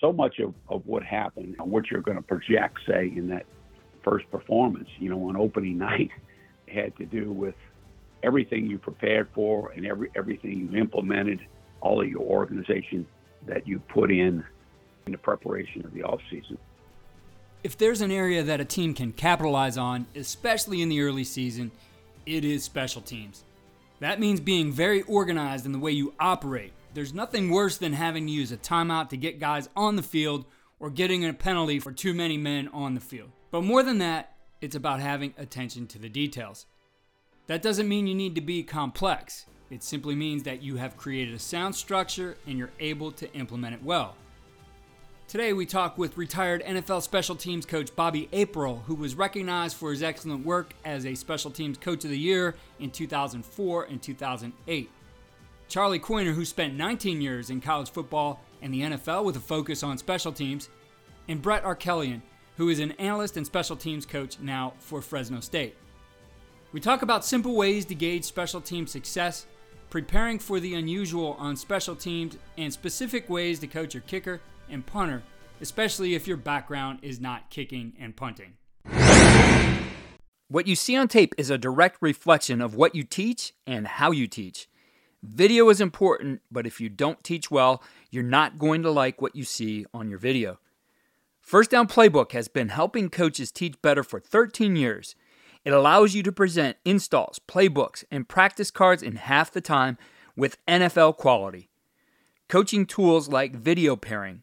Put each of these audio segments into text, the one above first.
So much of, of what happened, and what you're going to project, say, in that first performance, you know, on opening night, had to do with everything you prepared for and every everything you implemented, all of your organization that you put in in the preparation of the off season. If there's an area that a team can capitalize on, especially in the early season, it is special teams. That means being very organized in the way you operate there's nothing worse than having to use a timeout to get guys on the field or getting a penalty for too many men on the field. But more than that, it's about having attention to the details. That doesn't mean you need to be complex. It simply means that you have created a sound structure and you're able to implement it well. Today, we talk with retired NFL special teams coach Bobby April, who was recognized for his excellent work as a special teams coach of the year in 2004 and 2008. Charlie Coiner, who spent 19 years in college football and the NFL with a focus on special teams, and Brett Arkelian, who is an analyst and special teams coach now for Fresno State. We talk about simple ways to gauge special team success, preparing for the unusual on special teams, and specific ways to coach your kicker and punter, especially if your background is not kicking and punting. What you see on tape is a direct reflection of what you teach and how you teach. Video is important, but if you don't teach well, you're not going to like what you see on your video. First Down Playbook has been helping coaches teach better for 13 years. It allows you to present installs, playbooks, and practice cards in half the time with NFL quality. Coaching tools like video pairing,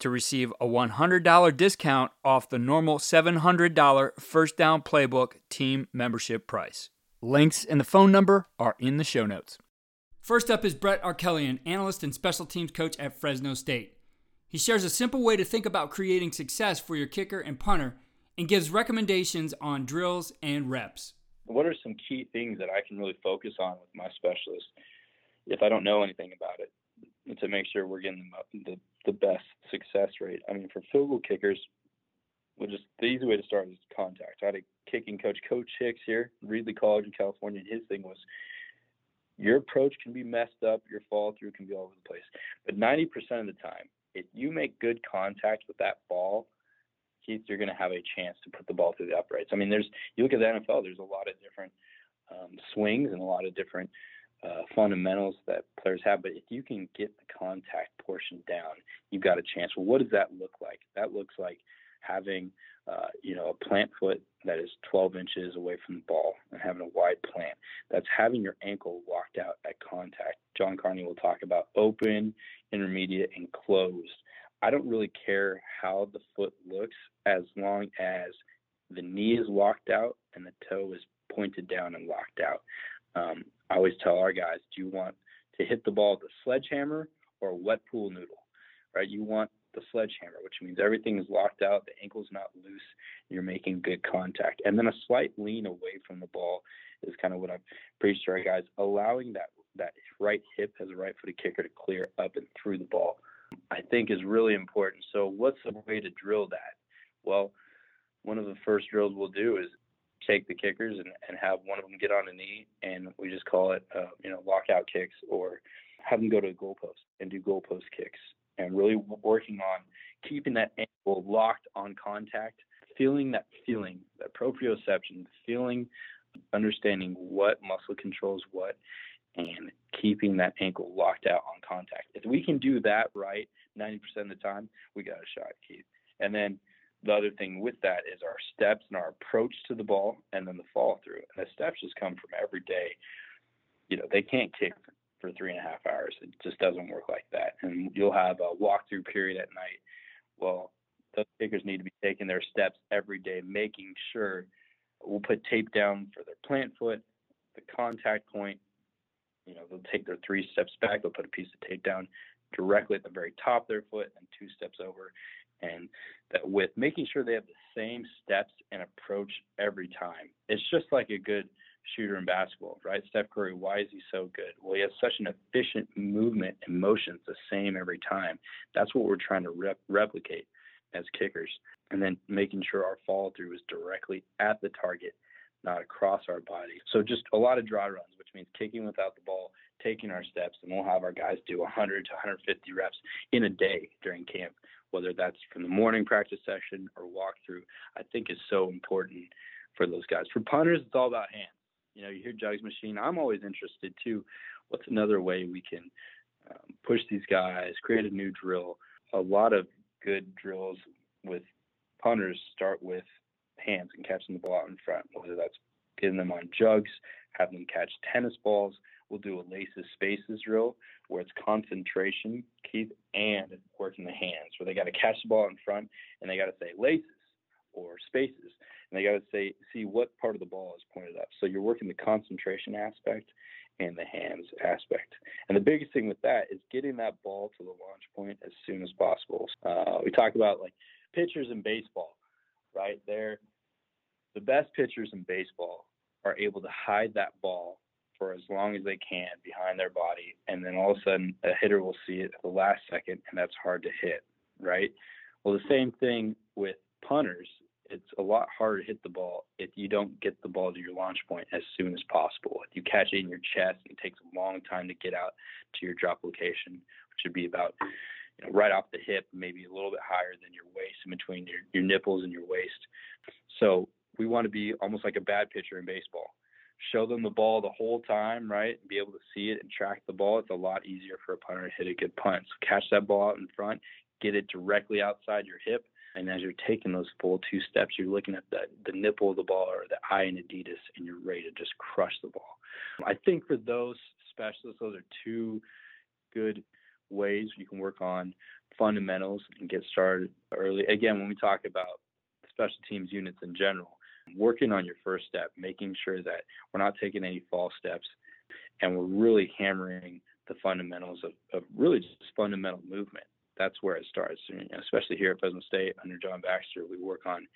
to receive a $100 discount off the normal $700 First Down Playbook team membership price. Links and the phone number are in the show notes. First up is Brett Arkelian, analyst and special teams coach at Fresno State. He shares a simple way to think about creating success for your kicker and punter and gives recommendations on drills and reps. What are some key things that I can really focus on with my specialist if I don't know anything about it to make sure we're getting the, the best success rate? I mean, for field goal kickers, which just the easy way to start is contact. I had a kicking coach, Coach Hicks here, Reedley College in California, and his thing was your approach can be messed up, your fall through can be all over the place. But 90% of the time, if you make good contact with that ball, Keith, you're going to have a chance to put the ball through the uprights. I mean, there's you look at the NFL, there's a lot of different um, swings and a lot of different uh, fundamentals that players have. But if you can get the contact portion down, you've got a chance. Well, what does that look like? That looks like having uh, you know, a plant foot that is 12 inches away from the ball and having a wide plant. That's having your ankle locked out at contact. John Carney will talk about open, intermediate, and closed. I don't really care how the foot looks as long as the knee is locked out and the toe is pointed down and locked out. Um, I always tell our guys, do you want to hit the ball with a sledgehammer or a wet pool noodle? Right? You want the sledgehammer, which means everything is locked out, the ankle's not loose, you're making good contact. And then a slight lean away from the ball is kind of what I've preached to our guys, allowing that that right hip as a right footed kicker to clear up and through the ball, I think is really important. So what's the way to drill that? Well, one of the first drills we'll do is take the kickers and, and have one of them get on a knee and we just call it uh, you know lockout kicks or have them go to the goalpost and do goalpost kicks and really working on keeping that ankle locked on contact, feeling that feeling, that proprioception, feeling, understanding what muscle controls what, and keeping that ankle locked out on contact. If we can do that right 90% of the time, we got a shot, Keith. And then the other thing with that is our steps and our approach to the ball and then the follow through. And the steps just come from every day. You know, they can't kick for three and a half hours. It just doesn't work like that. And you'll have a walkthrough period at night. Well, those kickers need to be taking their steps every day, making sure we'll put tape down for their plant foot, the contact point. You know, they'll take their three steps back, they'll put a piece of tape down directly at the very top of their foot and two steps over. And that with making sure they have the same steps and approach every time. It's just like a good shooter in basketball, right? Steph Curry, why is he so good? Well, he has such an efficient movement and motion, it's the same every time. That's what we're trying to rep- replicate as kickers. And then making sure our follow through is directly at the target, not across our body. So just a lot of dry runs, which means kicking without the ball, taking our steps, and we'll have our guys do 100 to 150 reps in a day during camp, whether that's from the morning practice session or walkthrough. I think is so important for those guys. For punters, it's all about hands. You know, you hear Jugs Machine. I'm always interested too. What's another way we can um, push these guys, create a new drill? A lot of good drills with punters start with hands and catching the ball out in front, whether that's getting them on jugs, having them catch tennis balls. We'll do a laces spaces drill where it's concentration, Keith, and working the hands, where they got to catch the ball in front and they got to say laces or spaces, and they got to say see what part of the ball is pointed up. So you're working the concentration aspect and the hands aspect. And the biggest thing with that is getting that ball to the launch point as soon as possible. Uh, we talk about like pitchers in baseball, right? They're the best pitchers in baseball are able to hide that ball for as long as they can behind their body, and then all of a sudden a hitter will see it at the last second, and that's hard to hit, right? Well, the same thing with punters it's a lot harder to hit the ball if you don't get the ball to your launch point as soon as possible. If you catch it in your chest, it takes a long time to get out to your drop location, which would be about you know, right off the hip, maybe a little bit higher than your waist, in between your, your nipples and your waist. So we want to be almost like a bad pitcher in baseball. Show them the ball the whole time, right? Be able to see it and track the ball. It's a lot easier for a punter to hit a good punt. So catch that ball out in front, get it directly outside your hip, and as you're taking those full two steps, you're looking at the, the nipple of the ball or the eye in Adidas, and you're ready to just crush the ball. I think for those specialists, those are two good ways you can work on fundamentals and get started early. Again, when we talk about special teams units in general, working on your first step, making sure that we're not taking any false steps, and we're really hammering the fundamentals of, of really just fundamental movement that's where it starts. And especially here at Fresno State under John Baxter, we work on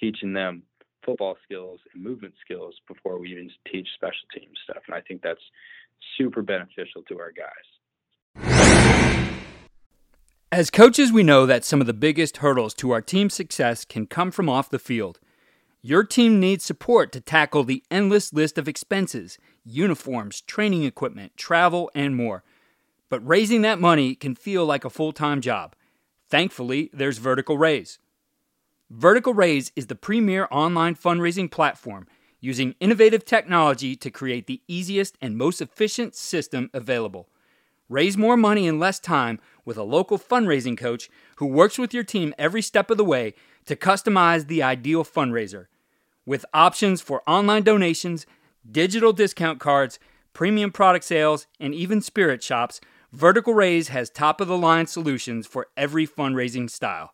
teaching them football skills and movement skills before we even teach special team stuff. And I think that's super beneficial to our guys. As coaches, we know that some of the biggest hurdles to our team's success can come from off the field. Your team needs support to tackle the endless list of expenses, uniforms, training equipment, travel, and more. But raising that money can feel like a full time job. Thankfully, there's Vertical Raise. Vertical Raise is the premier online fundraising platform using innovative technology to create the easiest and most efficient system available. Raise more money in less time with a local fundraising coach who works with your team every step of the way to customize the ideal fundraiser. With options for online donations, digital discount cards, premium product sales, and even spirit shops, Vertical Raise has top of the line solutions for every fundraising style.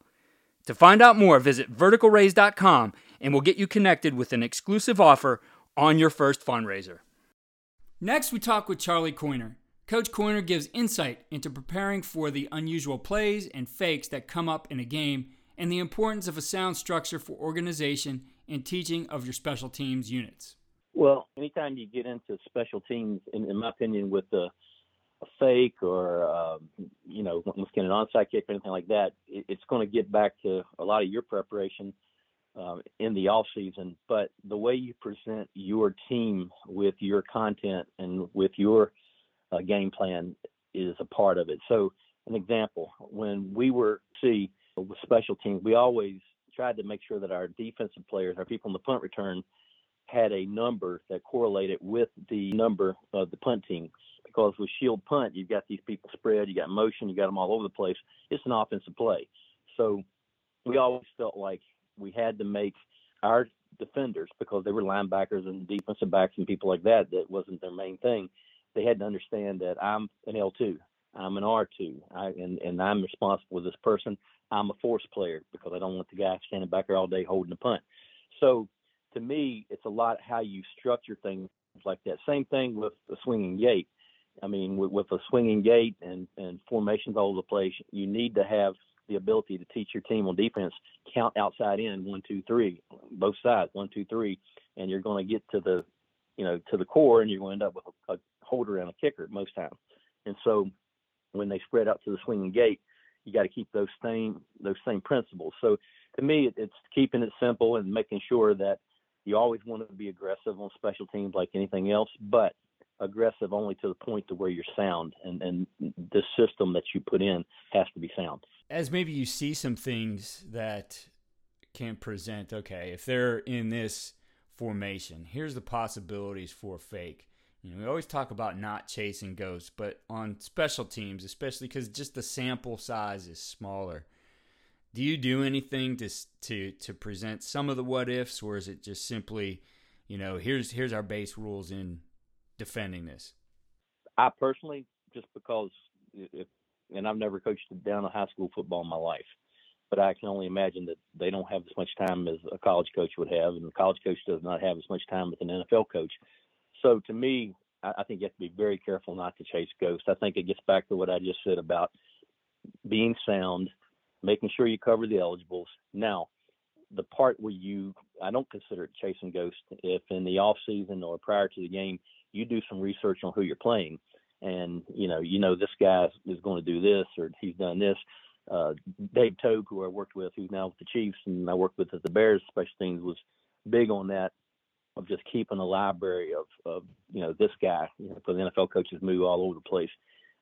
To find out more, visit verticalraise.com and we'll get you connected with an exclusive offer on your first fundraiser. Next, we talk with Charlie Coiner. Coach Coiner gives insight into preparing for the unusual plays and fakes that come up in a game and the importance of a sound structure for organization and teaching of your special teams units. Well, anytime you get into special teams, in, in my opinion, with a fake or um, you know get an onside kick or anything like that, it, it's going to get back to a lot of your preparation um, in the off season. But the way you present your team with your content and with your uh, game plan is a part of it. So an example, when we were see with special teams, we always tried to make sure that our defensive players, our people in the punt return, had a number that correlated with the number of the punt team. Because with shield punt, you've got these people spread, you got motion, you got them all over the place. It's an offensive play. So we always felt like we had to make our defenders, because they were linebackers and defensive backs and people like that, that wasn't their main thing. They had to understand that I'm an L2, I'm an R2, I, and, and I'm responsible for this person. I'm a force player because I don't want the guy standing back there all day holding the punt. So to me, it's a lot how you structure things like that. Same thing with the swinging gate. I mean, with, with a swinging gate and, and formations all over the place, you need to have the ability to teach your team on defense count outside in one, two, three, both sides, one, two, three, and you're going to get to the, you know, to the core, and you're going to end up with a, a holder and a kicker most times. And so, when they spread out to the swinging gate, you got to keep those same those same principles. So, to me, it's keeping it simple and making sure that you always want to be aggressive on special teams like anything else, but aggressive only to the point to where you're sound and, and the system that you put in has to be sound. As maybe you see some things that can present, okay, if they're in this formation, here's the possibilities for fake. You know, we always talk about not chasing ghosts, but on special teams, especially because just the sample size is smaller. Do you do anything to to to present some of the what ifs, or is it just simply, you know, here's here's our base rules in defending this? I personally, just because, if, and I've never coached down a high school football in my life, but I can only imagine that they don't have as much time as a college coach would have, and a college coach does not have as much time as an NFL coach. So to me, I, I think you have to be very careful not to chase ghosts. I think it gets back to what I just said about being sound, making sure you cover the eligibles. Now, the part where you, I don't consider it chasing ghosts. If in the off season or prior to the game you do some research on who you're playing, and you know you know this guy is going to do this or he's done this. Uh, Dave Toub, who I worked with, who's now with the Chiefs, and I worked with at the Bears special teams, was big on that of just keeping a library of, of you know this guy, you know, NFL coaches move all over the place,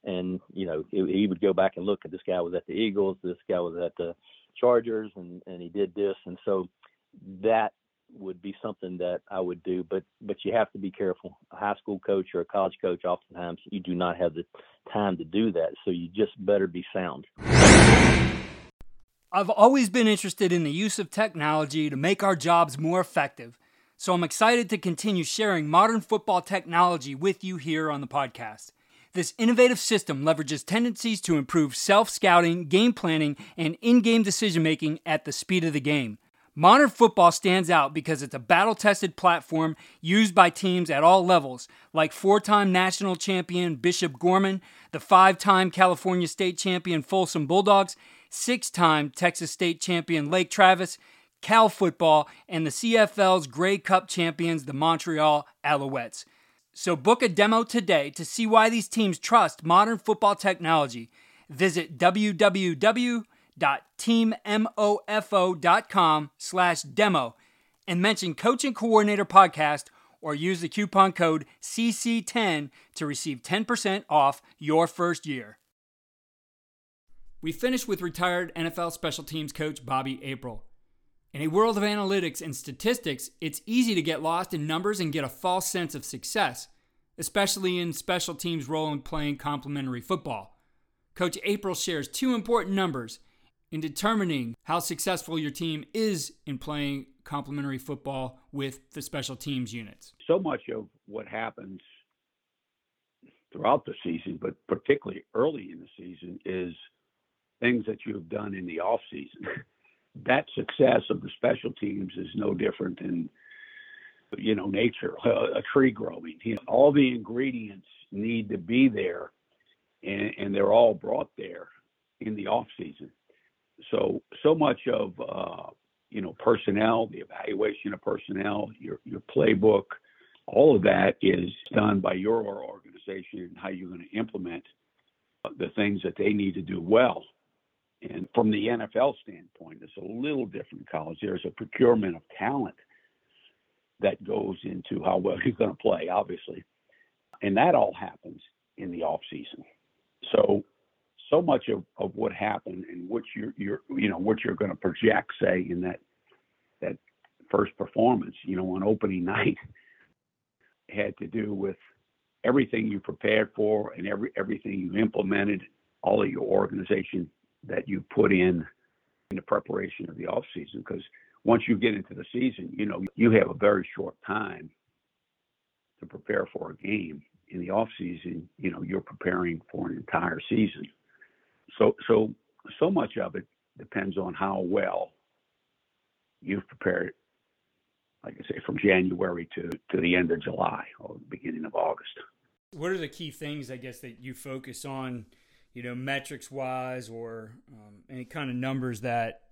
and you know he, he would go back and look at this guy was at the Eagles, this guy was at the Chargers, and and he did this, and so that would be something that I would do, but but you have to be careful. A high school coach or a college coach, oftentimes you do not have the time to do that, so you just better be sound. I've always been interested in the use of technology to make our jobs more effective, so I'm excited to continue sharing modern football technology with you here on the podcast. This innovative system leverages tendencies to improve self scouting, game planning, and in game decision making at the speed of the game. Modern football stands out because it's a battle tested platform used by teams at all levels, like four time national champion Bishop Gorman, the five time California state champion Folsom Bulldogs, six time Texas state champion Lake Travis, Cal football, and the CFL's Grey Cup champions, the Montreal Alouettes. So book a demo today to see why these teams trust modern football technology. Visit www www.teammofo.com slash demo and mention Coach and Coordinator Podcast or use the coupon code CC10 to receive 10% off your first year. We finish with retired NFL special teams coach Bobby April. In a world of analytics and statistics, it's easy to get lost in numbers and get a false sense of success, especially in special teams' role in playing complementary football. Coach April shares two important numbers in determining how successful your team is in playing complementary football with the special teams units? So much of what happens throughout the season, but particularly early in the season, is things that you have done in the off season. that success of the special teams is no different than you know nature, a, tree growing. You know, all the ingredients need to be there, and, and they're all brought there in the off season so so much of uh, you know personnel, the evaluation of personnel, your your playbook, all of that is done by your organization and how you're going to implement the things that they need to do well. And from the NFL standpoint, it's a little different college. There's a procurement of talent that goes into how well you're going to play, obviously, and that all happens in the off season. So so much of, of what happened and what you're, you're you know what you're going to project say in that that first performance you know on opening night had to do with everything you prepared for and every everything you implemented all of your organization that you put in in the preparation of the off season because once you get into the season you know you have a very short time to prepare for a game in the off season you know you're preparing for an entire season so so so much of it depends on how well you've prepared like I say, from January to, to the end of July or the beginning of August. What are the key things, I guess, that you focus on, you know, metrics wise or um, any kind of numbers that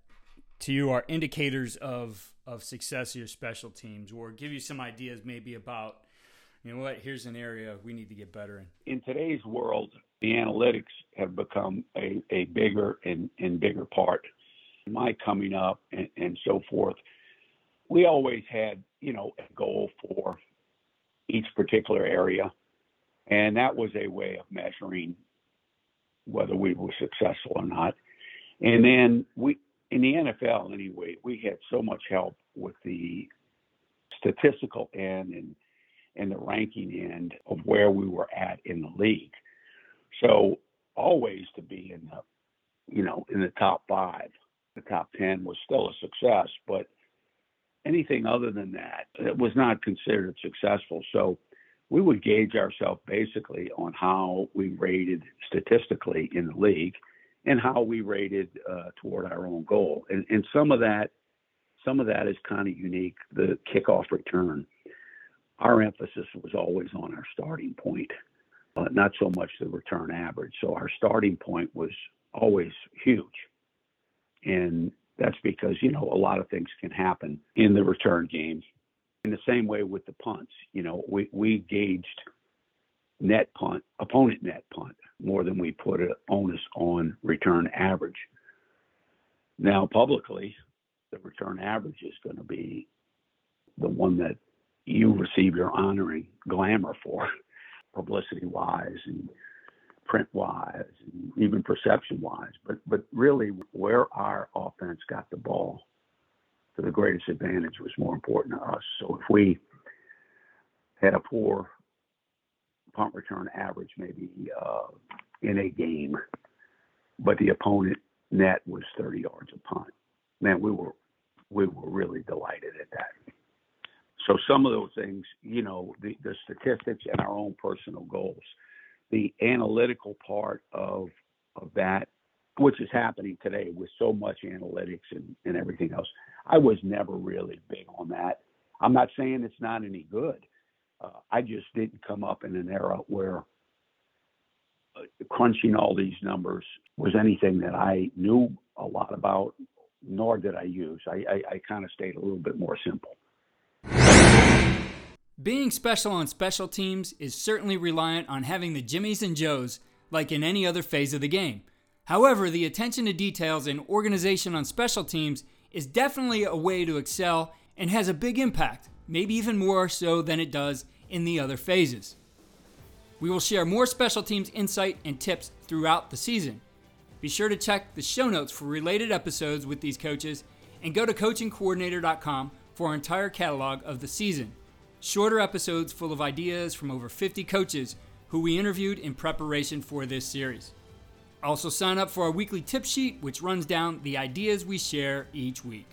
to you are indicators of, of success of your special teams or give you some ideas maybe about, you know what, here's an area we need to get better in? In today's world, the analytics have become a, a bigger and, and bigger part. My coming up and, and so forth, we always had, you know, a goal for each particular area. And that was a way of measuring whether we were successful or not. And then we, in the NFL anyway, we had so much help with the statistical end and, and the ranking end of where we were at in the league. So always to be in the, you know, in the top five, the top 10 was still a success, but anything other than that it was not considered successful. So we would gauge ourselves basically on how we rated statistically in the league and how we rated uh, toward our own goal. And, and some of that, some of that is kind of unique. The kickoff return, our emphasis was always on our starting point, uh, not so much the return average. So our starting point was always huge. And that's because, you know, a lot of things can happen in the return game. In the same way with the punts, you know, we, we gauged net punt, opponent net punt, more than we put an onus on return average. Now, publicly, the return average is going to be the one that you receive your honoring glamour for, publicity wise and print wise and even perception wise. But but really where our offense got the ball to the greatest advantage was more important to us. So if we had a poor punt return average maybe uh, in a game, but the opponent net was 30 yards a punt, man, we were we were really delighted at that. So some of those things, you know, the, the statistics and our own personal goals the analytical part of of that, which is happening today with so much analytics and, and everything else. I was never really big on that. I'm not saying it's not any good. Uh, I just didn't come up in an era where uh, crunching all these numbers was anything that I knew a lot about, nor did I use. I, I, I kind of stayed a little bit more simple. Being special on special teams is certainly reliant on having the Jimmies and Joes like in any other phase of the game. However, the attention to details and organization on special teams is definitely a way to excel and has a big impact, maybe even more so than it does in the other phases. We will share more special teams insight and tips throughout the season. Be sure to check the show notes for related episodes with these coaches and go to coachandcoordinator.com for our entire catalog of the season. Shorter episodes full of ideas from over 50 coaches who we interviewed in preparation for this series. Also, sign up for our weekly tip sheet, which runs down the ideas we share each week.